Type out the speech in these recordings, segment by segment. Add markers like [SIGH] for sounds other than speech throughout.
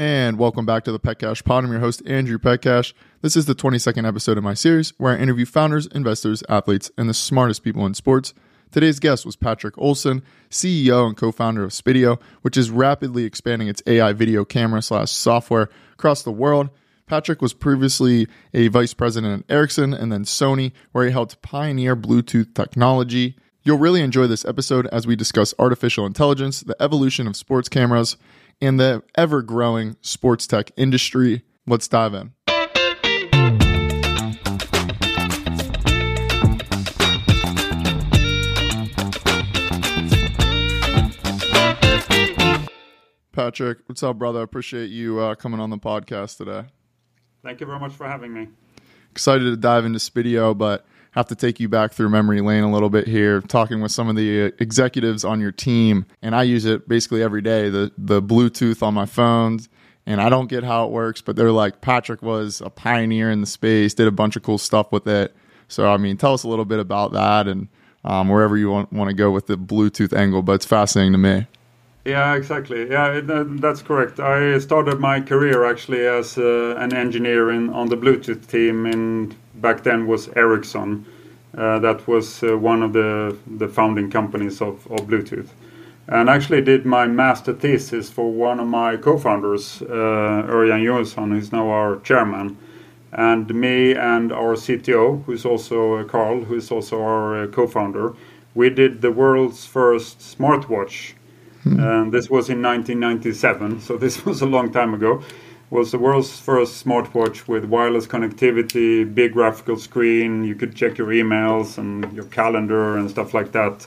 And welcome back to the Petcash Pod. I'm your host, Andrew Petcash. This is the 22nd episode of my series where I interview founders, investors, athletes, and the smartest people in sports. Today's guest was Patrik Olsson, CEO and co-founder of Spiideo, which is rapidly expanding its AI video camera slash software across the world. Patrick was previously a vice president at Ericsson and then Sony, where he helped pioneer Bluetooth technology. You'll really enjoy this episode as we discuss artificial intelligence, the evolution of sports cameras, and the ever growing sports tech industry. Let's dive in. Patrik, what's up, brother? I Appreciate you uh, coming on the podcast today. Thank you very much for having me. Excited to dive into Spiideo, but have to take you back through memory lane a little bit here, talking with some of the uh, executives on your team. And I use it basically every day the, the Bluetooth on my phones. And I don't get how it works, but they're like, Patrik was a pioneer in the space, did a bunch of cool stuff with it. So, I mean, tell us a little bit about that and um, wherever you want, want to go with the Bluetooth angle, but it's fascinating to me. Yeah, exactly. Yeah, that's correct. I started my career actually as uh, an engineer in, on the Bluetooth team in back then was Ericsson. Uh, that was uh, one of the the founding companies of, of Bluetooth. And actually did my master thesis for one of my co-founders, uh, Johansson, who's now our chairman. And me and our CTO, who's also uh, Carl, who's also our uh, co-founder, we did the world's first smartwatch Hmm. And this was in 1997, so this [LAUGHS] was a long time ago. Was the world's first smartwatch with wireless connectivity, big graphical screen. You could check your emails and your calendar and stuff like that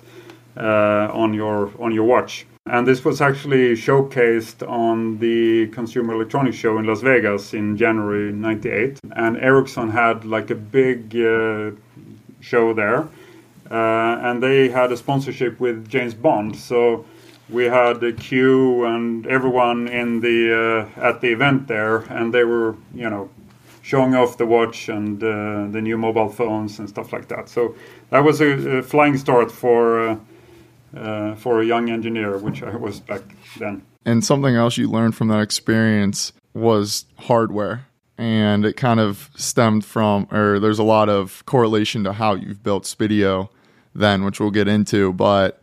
uh, on your on your watch. And this was actually showcased on the Consumer Electronics Show in Las Vegas in January '98. And Ericsson had like a big uh, show there, uh, and they had a sponsorship with James Bond. So we had the Q and everyone in the uh, at the event there, and they were you know showing off the watch and uh, the new mobile phones and stuff like that. So that was a, a flying start for uh, uh for a young engineer, which I was back then. And something else you learned from that experience was hardware. And it kind of stemmed from, or there's a lot of correlation to how you've built Spiideo then, which we'll get into. But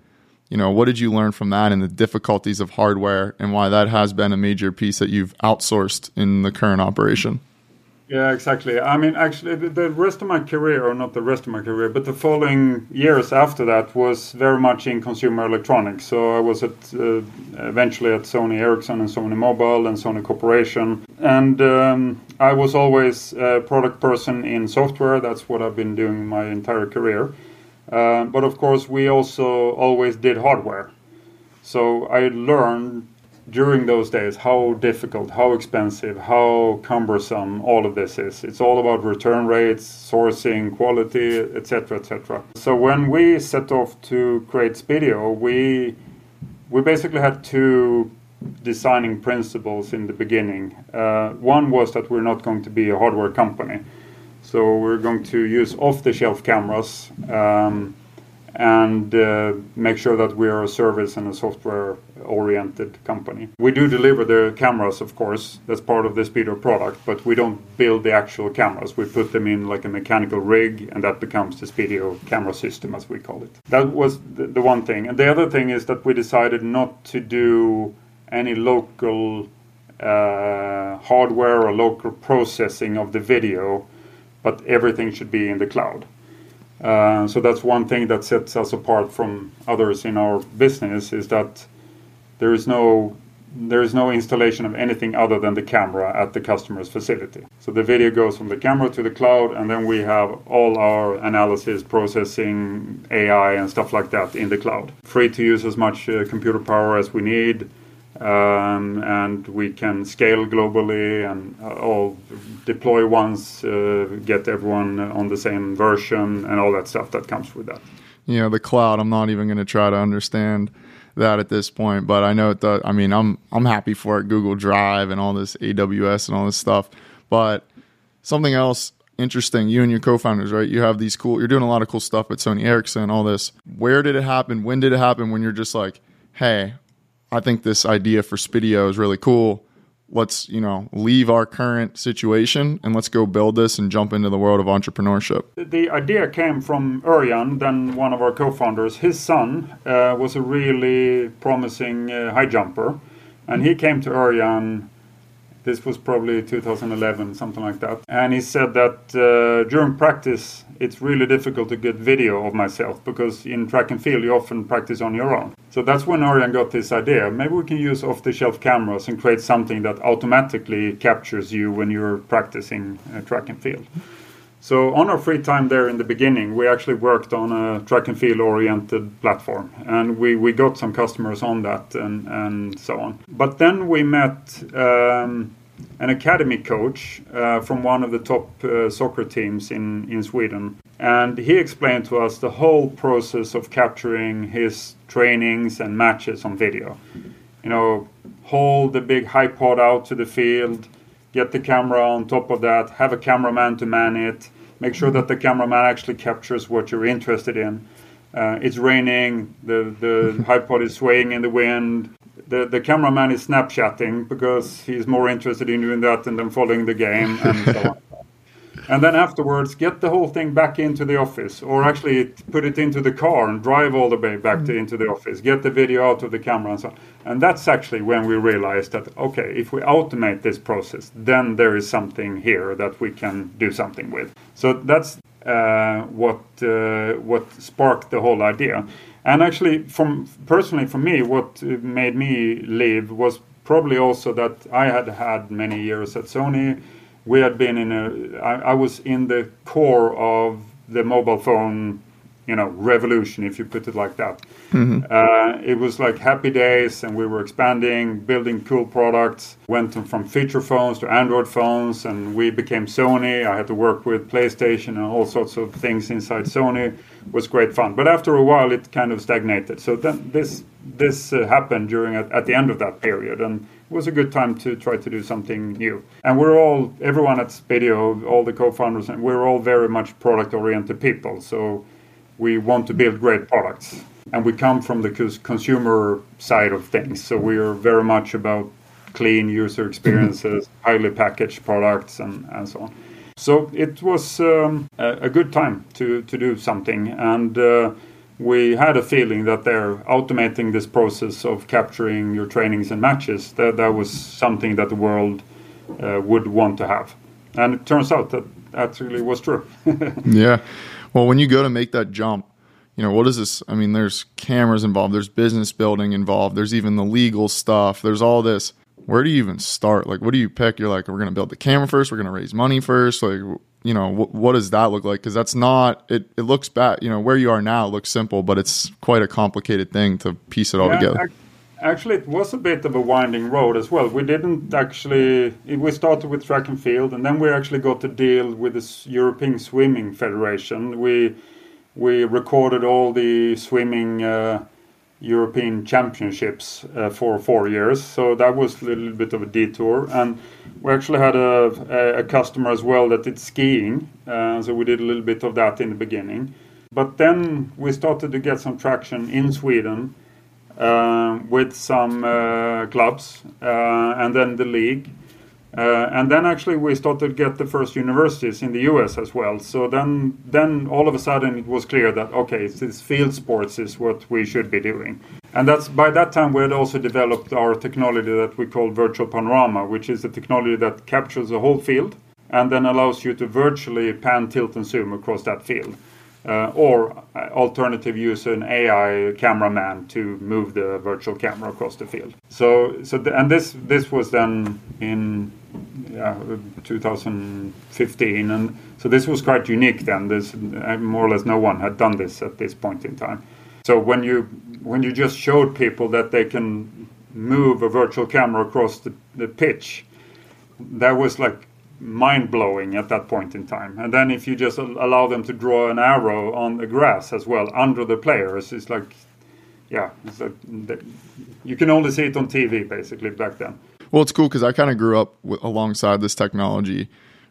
you know, what did you learn from that and the difficulties of hardware and why that has been a major piece that you've outsourced in the current operation? Yeah, exactly. I mean, actually, the, rest of my career, or not the rest of my career, but the following years after that was very much in consumer electronics. So I was at uh, eventually at Sony Ericsson and Sony Mobile and Sony Corporation, and um, I was always a product person in software. That's what I've been doing my entire career. Uh, but of course, we also always did hardware. So I learned during those days how difficult, how expensive, how cumbersome all of this is. It's all about return rates, sourcing, quality, etc., etc. So when we set off to create Spiideo, we we basically had two designing principles in the beginning. Uh, one was that we're not going to be a hardware company. So we're going to use off-the-shelf cameras um, and uh, make sure that we are a service and a software-oriented company. We do deliver the cameras, of course, that's part of the Spiideo product, but we don't build the actual cameras. We put them in like a mechanical rig, and that becomes the Spiideo camera system, as we call it. That was the, the one thing. And the other thing is that we decided not to do any local uh, hardware or local processing of the video but everything should be in the cloud. Uh, so that's one thing that sets us apart from others in our business is that there is no there is no installation of anything other than the camera at the customer's facility. So the video goes from the camera to the cloud, and then we have all our analysis, processing, AI, and stuff like that in the cloud. Free to use as much uh, computer power as we need and we can scale globally and uh, all deploy once, uh, get everyone on the same version, and all that stuff that comes with that. You know, the cloud. I'm not even going to try to understand that at this point, but I know it does. I mean, I'm I'm happy for it. Google Drive and all this AWS and all this stuff, but something else interesting. You and your co-founders, right? You have these cool. You're doing a lot of cool stuff at Sony Ericsson. All this. Where did it happen? When did it happen? When you're just like, hey, I think this idea for Spiideo is really cool. let's you know leave our current situation and let's go build this and jump into the world of entrepreneurship the idea came from Örjan, then one of our co-founders his son uh, was a really promising uh, high jumper and he came to Örjan this was probably 2011 something like that and he said that uh, during practice it's really difficult to get video of myself because in track and field you often practice on your own. So that's when Örjan got this idea. Maybe we can use off-the-shelf cameras and create something that automatically captures you when you're practicing uh, track and field. So on our free time there in the beginning, we actually worked on a track and field oriented platform, and we, we got some customers on that and, and so on. But then we met um, an academy coach uh, from one of the top uh, soccer teams in, in Sweden. And he explained to us the whole process of capturing his trainings and matches on video. You know, hold the big iPod out to the field, get the camera on top of that, have a cameraman to man it, make sure that the cameraman actually captures what you're interested in. Uh, it's raining, the, the [LAUGHS] iPod is swaying in the wind, the, the cameraman is snapchatting because he's more interested in doing that than then following the game and so on. And then afterwards, get the whole thing back into the office, or actually put it into the car and drive all the way back to, into the office. Get the video out of the camera and so on. And that's actually when we realized that okay, if we automate this process, then there is something here that we can do something with. So that's uh, what uh, what sparked the whole idea. And actually, from personally for me, what made me leave was probably also that I had had many years at Sony. We had been in a, I, I was in the core of the mobile phone you know revolution if you put it like that. Mm-hmm. uh, it was like happy days and we were expanding building cool products went from feature phones to android phones and we became sony. I had to work with playstation and all sorts of things inside sony. It was great fun. But after a while it kind of stagnated. So then this this uh, happened during at, at the end of that period. And was a good time to try to do something new. And we're all, everyone at Spiideo, all the co-founders, and we're all very much product-oriented people. So we want to build great products. And we come from the consumer side of things. So we are very much about clean user experiences, highly packaged products, and, and so on. So it was um, a, a, good time to, to do something. And uh, we had a feeling that they're automating this process of capturing your trainings and matches. That, that was something that the world uh, would want to have. And it turns out that really was true. [LAUGHS] yeah. Well, when you go to make that jump, you know, what is this? I mean, there's cameras involved, there's business building involved, there's even the legal stuff, there's all this. Where do you even start? Like, what do you pick? You're like, we're going to build the camera first, we're going to raise money first. Like, you know, wh- what does that look like? Because that's not, it, it looks bad, you know, where you are now looks simple, but it's quite a complicated thing to piece it all yeah, together. Actually, it was a bit of a winding road as well. We didn't actually. We started with track and field, and then we actually got to deal with the European Swimming Federation. We we recorded all the swimming uh, European Championships uh, for four years, so that was a little bit of a detour. And we actually had a, a customer as well that did skiing, uh, so we did a little bit of that in the beginning. But then we started to get some traction in Sweden uh, with some uh, clubs uh, and then the league. Uh, and then actually we started to get the first universities in the US as well. So then, then all of a sudden it was clear that okay, this field sports is what we should be doing. And that's by that time we had also developed our technology that we call virtual panorama, which is a technology that captures the whole field and then allows you to virtually pan, tilt, and zoom across that field uh, or uh, alternative use an AI cameraman to move the virtual camera across the field. So, so the, and this this was done in yeah, 2015, and so this was quite unique. Then, this uh, more or less no one had done this at this point in time. So when you when you just showed people that they can move a virtual camera across the, the pitch, that was like mind blowing at that point in time. And then if you just allow them to draw an arrow on the grass as well under the players, it's like, yeah, it's like you can only see it on TV basically back then. Well, it's cool because I kind of grew up with, alongside this technology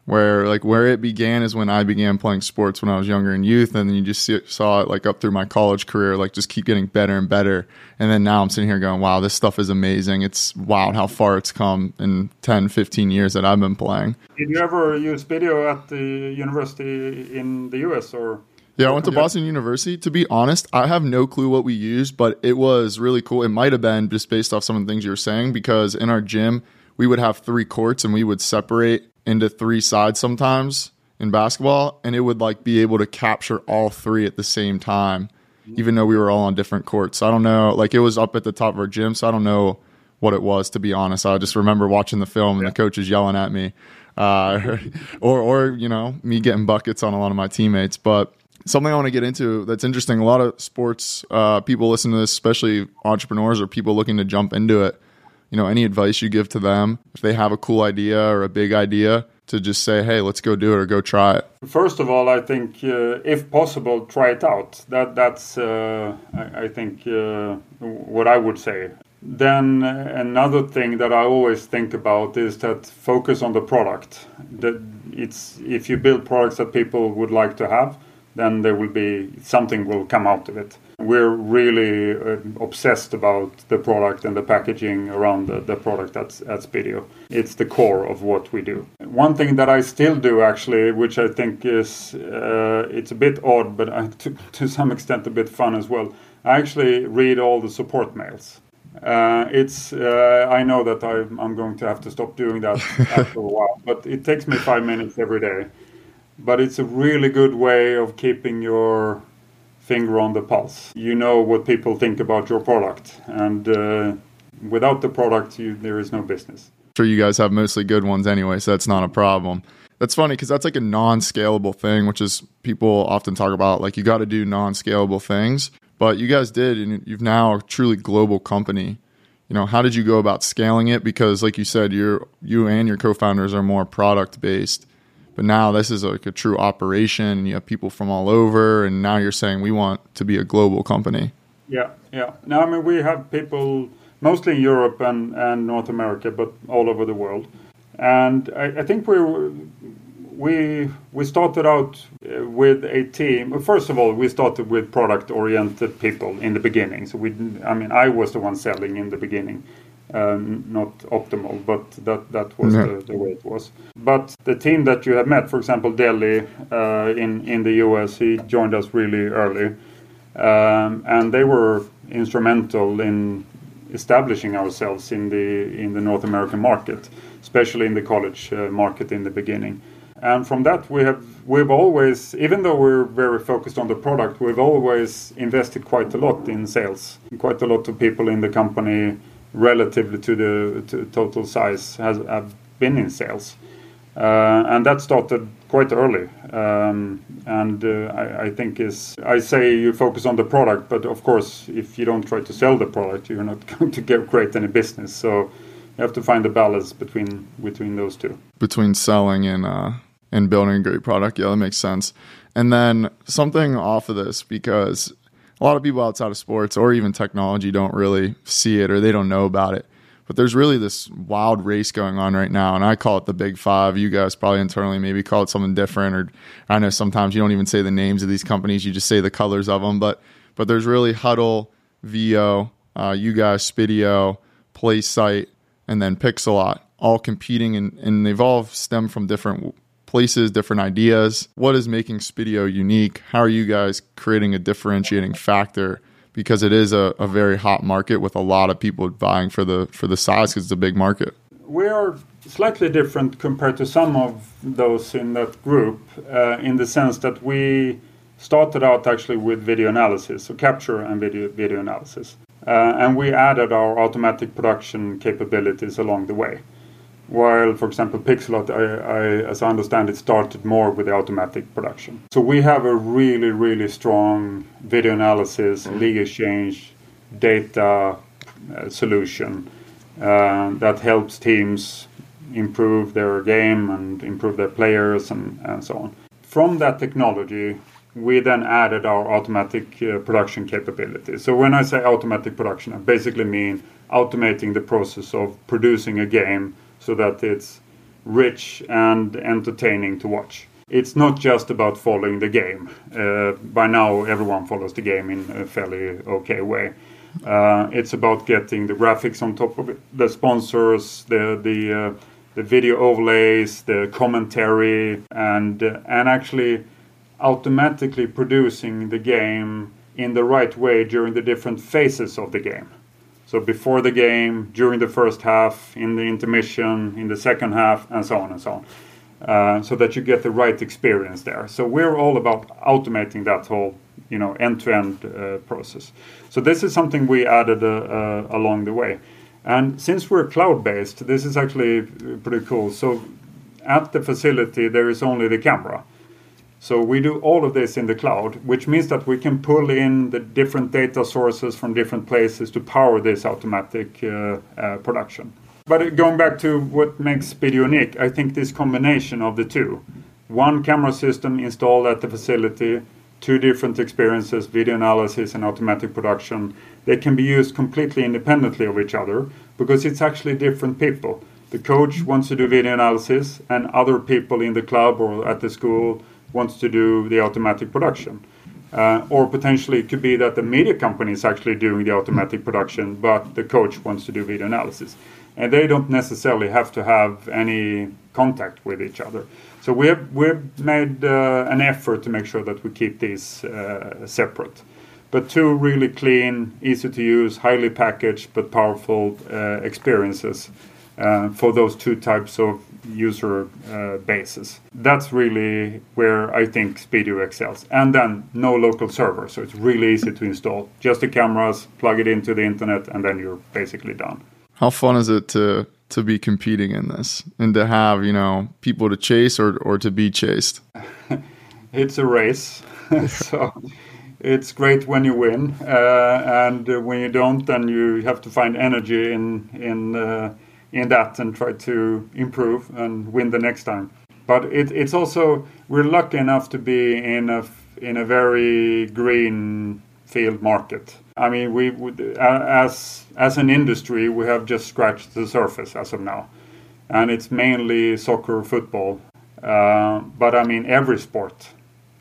where like where it began is when I began playing sports when I was younger in youth, and then you just see saw it like up through my college career, like just keep getting better and better. And then now I'm sitting here going, wow, this stuff is amazing. It's wild how far it's come in 10, 15 years that I've been playing. Did you ever use video at the university in the US or? Yeah, I went to Boston University. To be honest, I have no clue what we used, but it was really cool. It might have been just based off some of the things you were saying because in our gym, we would have three courts and we would separate into three sides sometimes in basketball and it would like be able to capture all three at the same time even though we were all on different courts. So I don't know, like it was up at the top of our gym, so I don't know what it was to be honest. I just remember watching the film and yeah. the coaches yelling at me. Uh, [LAUGHS] or or you know, me getting buckets on a lot of my teammates, but something I want to get into that's interesting. A lot of sports uh, people listen to this, especially entrepreneurs or people looking to jump into it you know, any advice you give to them if they have a cool idea or a big idea to just say, hey, let's go do it or go try it? First of all, I think uh, if possible, try it out. That that's uh, I, I, think uh, what I would say. Then another thing that I always think about is that focus on the product. That it's if you build products that people would like to have, then there will be something will come out of it we're really uh, obsessed about the product and the packaging around the, the product at, at Spiideo. It's the core of what we do. One thing that I still do actually, which I think is uh, it's a bit odd, but I, to, to some extent a bit fun as well. I actually read all the support mails. Uh, it's uh, I know that I, I'm going to have to stop doing that [LAUGHS] after a while, but it takes me five minutes every day. But it's a really good way of keeping your finger on the pulse. You know what people think about your product, and uh, without the product, you, there is no business. Sure, you guys have mostly good ones anyway, so that's not a problem. That's funny because that's like a non-scalable thing, which is people often talk about. Like you got to do non-scalable things, but you guys did, and you've now a truly global company. You know, how did you go about scaling it? Because, like you said, you're you and your co-founders are more product based. But now this is like a true operation. You have people from all over, and now you're saying we want to be a global company. Yeah, yeah. Now, I mean, we have people mostly in Europe and, and North America, but all over the world. And I, I think we we we started out uh, with a team. First of all, we started with product-oriented people in the beginning. So we, I mean, I was the one selling in the beginning, um, not optimal, but that that was yeah. the, the, way it was. But the team that you have met, for example, Delhi uh, in in the US, he joined us really early, um, and they were instrumental in establishing ourselves in the in the North American market, especially in the college uh, market in the beginning. And from that, we have we've always, even though we're very focused on the product, we've always invested quite a lot in sales. Quite a lot of people in the company relatively to the to total size has have been in sales. Uh, and that started quite early. Um, and uh, I, I, think is I say you focus on the product, but of course, if you don't try to sell the product, you're not [LAUGHS] going to get create any business. So you have to find the balance between between those two. Between selling and uh, and building a great product, yeah, that makes sense. And then something off of this because a lot of people outside of sports or even technology don't really see it or they don't know about it. But there's really this wild race going on right now, and I call it the Big Five. You guys probably internally maybe call it something different, or I know sometimes you don't even say the names of these companies; you just say the colors of them. But but there's really Hudl, Veo, uh, you guys, Spiideo, PlaySight, and then Pixellot, all competing, and, and they've all stemmed from different places, different ideas. What is making Spiideo unique? How are you guys creating a differentiating factor? Because it is a, a very hot market with a lot of people vying for the for the size because it's a big market. We are slightly different compared to some of those in that group, uh, in the sense that we started out actually with video analysis, so capture and video video analysis, uh, and we added our automatic production capabilities along the way. While, for example, Pixellot, I, I, as I understand it, started more with the automatic production. So we have a really, really strong video analysis, league exchange, data uh, solution uh, that helps teams improve their game and improve their players and, and so on. From that technology, we then added our automatic uh, production capability. So when I say automatic production, I basically mean automating the process of producing a game so that it's rich and entertaining to watch. It's not just about following the game. Uh, by now, everyone follows the game in a fairly okay way. Uh, it's about getting the graphics on top of it, the sponsors, the the uh, the video overlays, the commentary, and uh, and actually automatically producing the game in the right way during the different phases of the game. So before the game, during the first half, in the intermission, in the second half, and so on and so on. Uh, so that you get the right experience there. So we're all about automating that whole, you know, end-to-end uh, process. So this is something we added uh, uh along the way. And since we're cloud-based, this is actually pretty cool. So at the facility, there is only the camera. So we do all of this in the cloud, which means that we can pull in the different data sources from different places to power this automatic uh, uh, production. But going back to what makes Spiideo unique, I think this combination of the two, one camera system installed at the facility, two different experiences, video analysis and automatic production, they can be used completely independently of each other because it's actually different people. The coach wants to do video analysis, and other people in the club or at the school wants to do the automatic production. Uh, or potentially it could be that the media company is actually doing the automatic production, but the coach wants to do video analysis. And they don't necessarily have to have any contact with each other. So we have, we've made uh, an effort to make sure that we keep these uh, separate. But two really clean, easy to use, highly packaged, but powerful uh, experiences uh, for those two types of user uh, bases. That's really where I think Spiideo excels. And then no local server, so it's really easy to install. Just the cameras, plug it into the internet, and then you're basically done. How fun is it to to be competing in this and to have you know people to chase or or to be chased? [LAUGHS] it's a race, [LAUGHS] so it's great when you win, uh, and when you don't, then you have to find energy in in uh, in that and try to improve and win the next time. But it, it's also we're lucky enough to be in a in a very green field market. I mean, we as as an industry we have just scratched the surface as of now, and it's mainly soccer, football. Uh, but I mean, every sport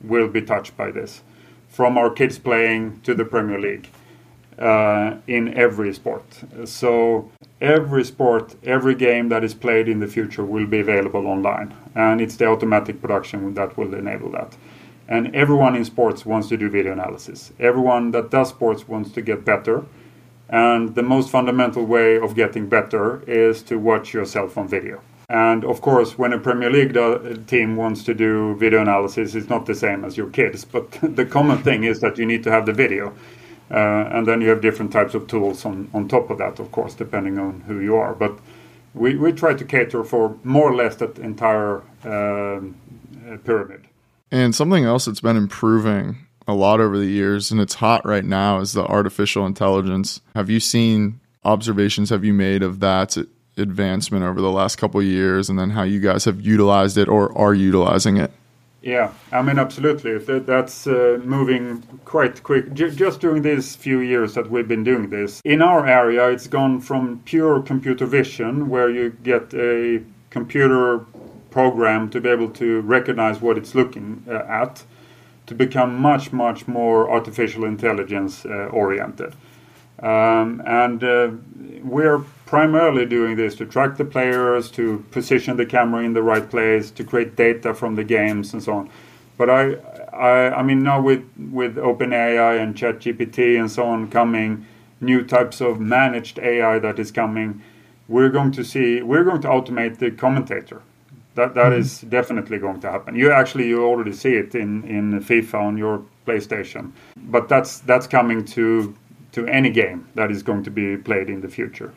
will be touched by this, from our kids playing to the Premier League uh, in every sport. So every sport, every game that is played in the future will be available online, and it's the automatic production that will enable that. And everyone in sports wants to do video analysis. Everyone that does sports wants to get better. And the most fundamental way of getting better is to watch yourself on video. And of course, when a Premier League do- team wants to do video analysis, it's not the same as your kids. But [LAUGHS] the common thing is that you need to have the video. Uh, and then you have different types of tools on, top of that, of course, depending on who you are. But we, we try to cater for more or less that entire um, uh, pyramid. And something else that's been improving a lot over the years, and it's hot right now, is the artificial intelligence. Have you seen observations have you made of that advancement over the last couple years, and then how you guys have utilized it or are utilizing it? Yeah, I mean, absolutely. That's uh, moving quite quick. J- just during these few years that we've been doing this, in our area, it's gone from pure computer vision, where you get a computer program to be able to recognize what it's looking uh, at, to become much, much more artificial intelligence uh, oriented. Um, and uh, we're primarily doing this to track the players, to position the camera in the right place, to create data from the games and so on. But I, I, I mean, now with with OpenAI and ChatGPT and so on coming, new types of managed AI that is coming, we're going to see we're going to automate the commentator. That that mm-hmm. is definitely going to happen. You actually you already see it in in FIFA on your PlayStation, but that's that's coming to to any game that is going to be played in the future.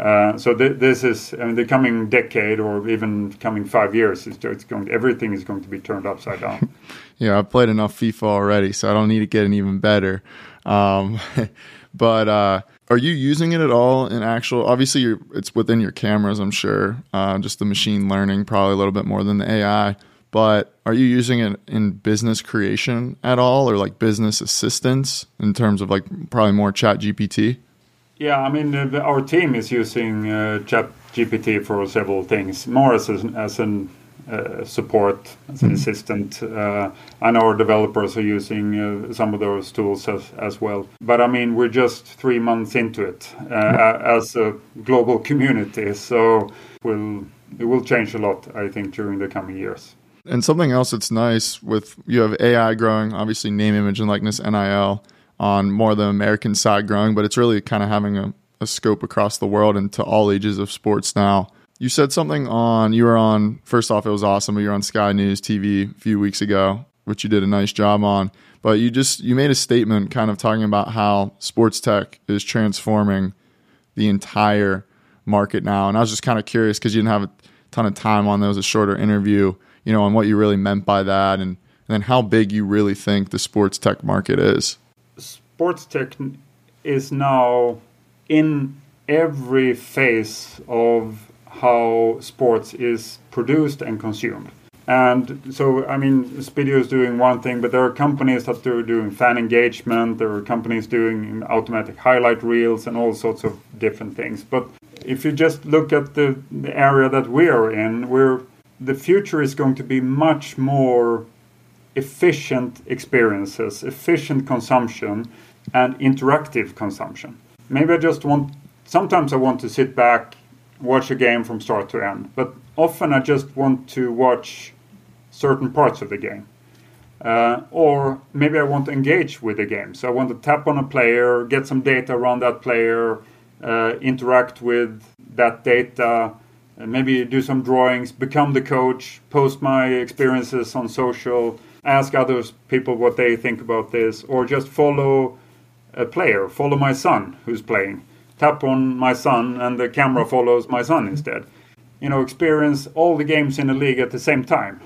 Uh, so th- this is, I mean, the coming decade or even coming five years, it's going, everything is going to be turned upside down. [LAUGHS] yeah, I've played enough FIFA already, so I don't need to get an even better. Um, [LAUGHS] but uh, are you using it at all in actual? Obviously, it's within your cameras, I'm sure. Uh, just the machine learning, probably a little bit more than the AI. But are you using it in business creation at all, or like business assistance in terms of like probably more Chat GPT? Yeah, I mean, uh, our team is using uh, Chat GPT for several things, more as an, as an uh, support as an assistant. Uh, I know our developers are using uh, some of those tools as, as well. But I mean, we're just three months into it as a global [LAUGHS] community. So we'll, it will change a lot, I think, during the coming years. And something else that's nice with you have AI growing, obviously name, image, and likeness, NIL, on more of the American side growing, but it's really kind of having a, a scope across the world and to all ages of sports now. You said something on, you were on, first off, it was awesome, you were on Sky News TV a few weeks ago, which you did a nice job on. But you just, you made a statement kind of talking about how sports tech is transforming the entire market now. And I was just kind of curious because you didn't have a ton of time on there was a shorter interview, you know, on what you really meant by that and, and then how big you really think the sports tech market is. Sports tech is now in every phase of how sports is produced and consumed. And so, I mean, Spiideo is doing one thing, but there are companies that are doing fan engagement. There are companies doing automatic highlight reels and all sorts of different things. But if you just look at the, the area that we are in, where the future is going to be much more efficient experiences, efficient consumption, and interactive consumption. Maybe I just want, sometimes I want to sit back watch a game from start to end. But often I just want to watch certain parts of the game. Uh, or maybe I want to engage with the game. So I want to tap on a player, get some data around that player, uh, interact with that data, maybe do some drawings, become the coach, post my experiences on social, ask other people what they think about this, or just follow a player, follow my son who's playing tap on my son and the camera follows my son instead. You know, experience all the games in the league at the same time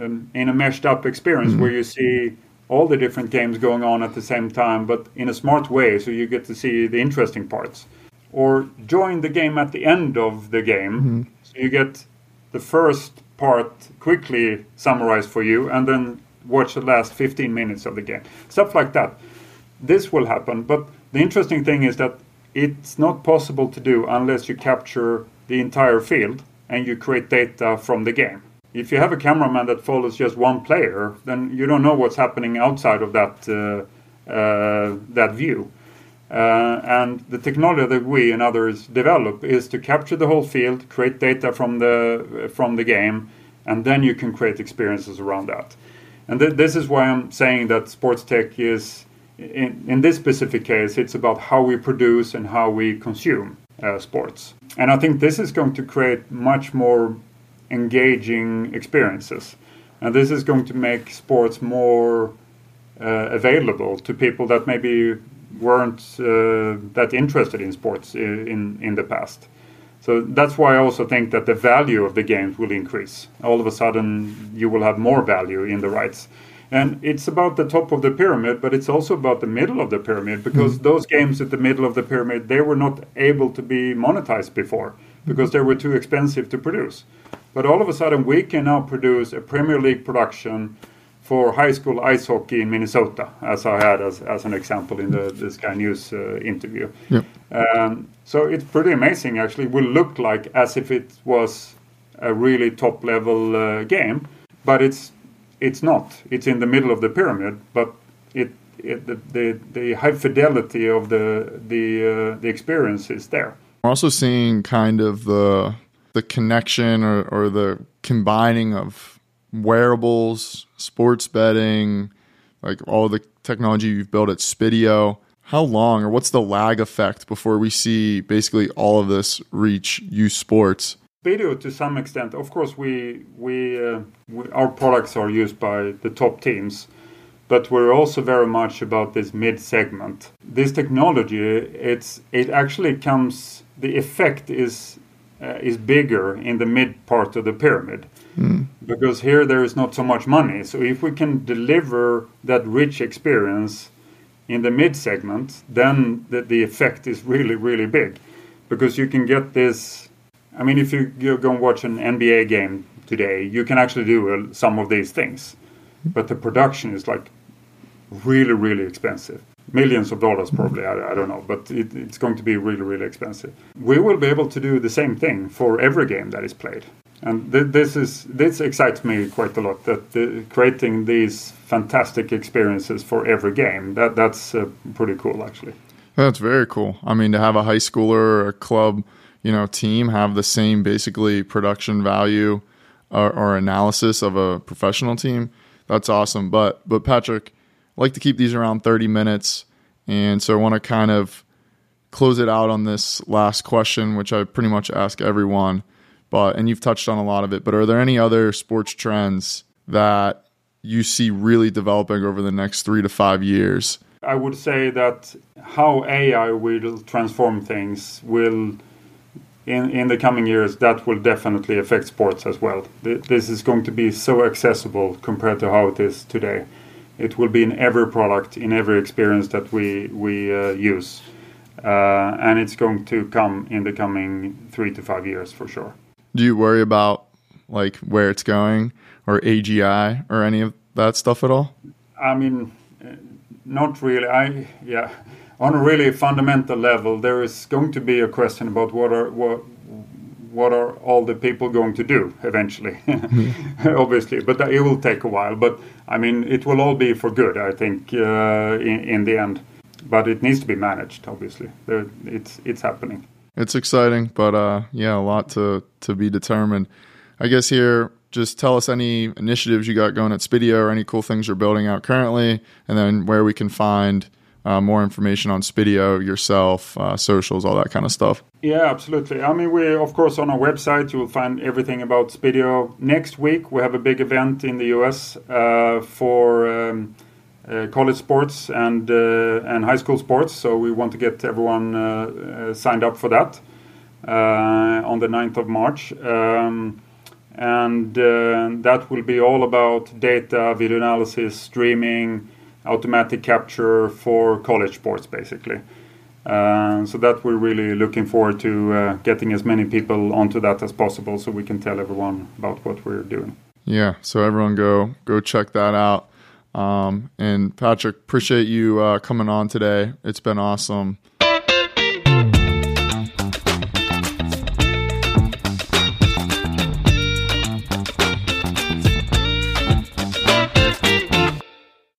um, in a meshed up experience mm-hmm. where you see all the different games going on at the same time, but in a smart way so you get to see the interesting parts. Or join the game at the end of the game mm-hmm. so you get the first part quickly summarized for you and then watch the last 15 minutes of the game. Stuff like that. This will happen, but the interesting thing is that it's not possible to do unless you capture the entire field and you create data from the game. If you have a cameraman that follows just one player, then you don't know what's happening outside of that uh, uh, that view. Uh, and the technology that we and others develop is to capture the whole field, create data from the from the game, and then you can create experiences around that. And th- this is why I'm saying that sports tech is in, in this specific case, it's about how we produce and how we consume uh, sports. And I think this is going to create much more engaging experiences. And this is going to make sports more uh, available to people that maybe weren't uh, that interested in sports in, in the past. So that's why I also think that the value of the games will increase. All of a sudden, you will have more value in the rights. And it's about the top of the pyramid, but it's also about the middle of the pyramid because mm. those games at the middle of the pyramid they were not able to be monetized before because they were too expensive to produce. But all of a sudden, we can now produce a Premier League production for high school ice hockey in Minnesota, as I had as, as an example in the, the Sky News uh, interview. Yep. Um, so it's pretty amazing, actually. It will look like as if it was a really top level uh, game, but it's it's not. It's in the middle of the pyramid, but it, it the, the, the high fidelity of the the uh, the experience is there. We're also seeing kind of the the connection or, or the combining of wearables, sports betting, like all the technology you've built at Spiideo. How long or what's the lag effect before we see basically all of this reach youth sports? Video to some extent. Of course, we we, uh, we, our products are used by the top teams, but we're also very much about this mid segment. This technology, it's it actually comes. The effect is uh, is bigger in the mid part of the pyramid mm. because here there is not so much money. So if we can deliver that rich experience in the mid segment, then the, the effect is really really big because you can get this I mean, if you, you go and watch an NBA game today, you can actually do uh, some of these things, but the production is like really, really expensive. millions of dollars probably. I, I don't know, but it, it's going to be really really expensive. We will be able to do the same thing for every game that is played, and th- this is this excites me quite a lot. That the, creating these fantastic experiences for every game that that's uh, pretty cool actually. That's very cool. I mean, to have a high schooler or a club, you know, team have the same basically production value or, or analysis of a professional team, that's awesome. But but Patrik, I like to keep these around 30 minutes. And so I want to kind of close it out on this last question, which I pretty much ask everyone. But and you've touched on a lot of it. But are there any other sports trends that you see really developing over the next three to five years? I would say that how AI will transform things will in, in the coming years, that will definitely affect sports as well. This is going to be so accessible compared to how it is today it will be in every product, in every experience that we we uh, use, uh, and it's going to come in the coming three to five years for sure. Do you worry about like where it's going or AGI or any of that stuff at all? I mean, uh, not really. I yeah, on a really fundamental level, there is going to be a question about what are what what are all the people going to do eventually? [LAUGHS] Obviously, but it will take a while. But I mean, it will all be for good, I think, uh, in, in, the end. But it needs to be managed. Obviously, it's it's happening. It's exciting, but uh, yeah, a lot to to be determined. I guess here, just tell us any initiatives you got going at Spiideo or any cool things you're building out currently, and then where we can find uh, more information on Spiideo, yourself, uh, socials, all that kind of stuff. Yeah, absolutely. I mean, we of course on our website you will find everything about Spiideo. Next week we have a big event in the US uh, for um, college sports and uh, and high school sports. So we want to get everyone uh, signed up for that on the 9th of March. Um, and that will be all about data, video analysis, streaming, automatic capture for college sports, basically. Uh, so that we're really looking forward to uh, getting as many people onto that as possible, so we can tell everyone about what we're doing. Yeah, so everyone go go check that out. Um, and Patrik, appreciate you uh, coming on today. It's been awesome.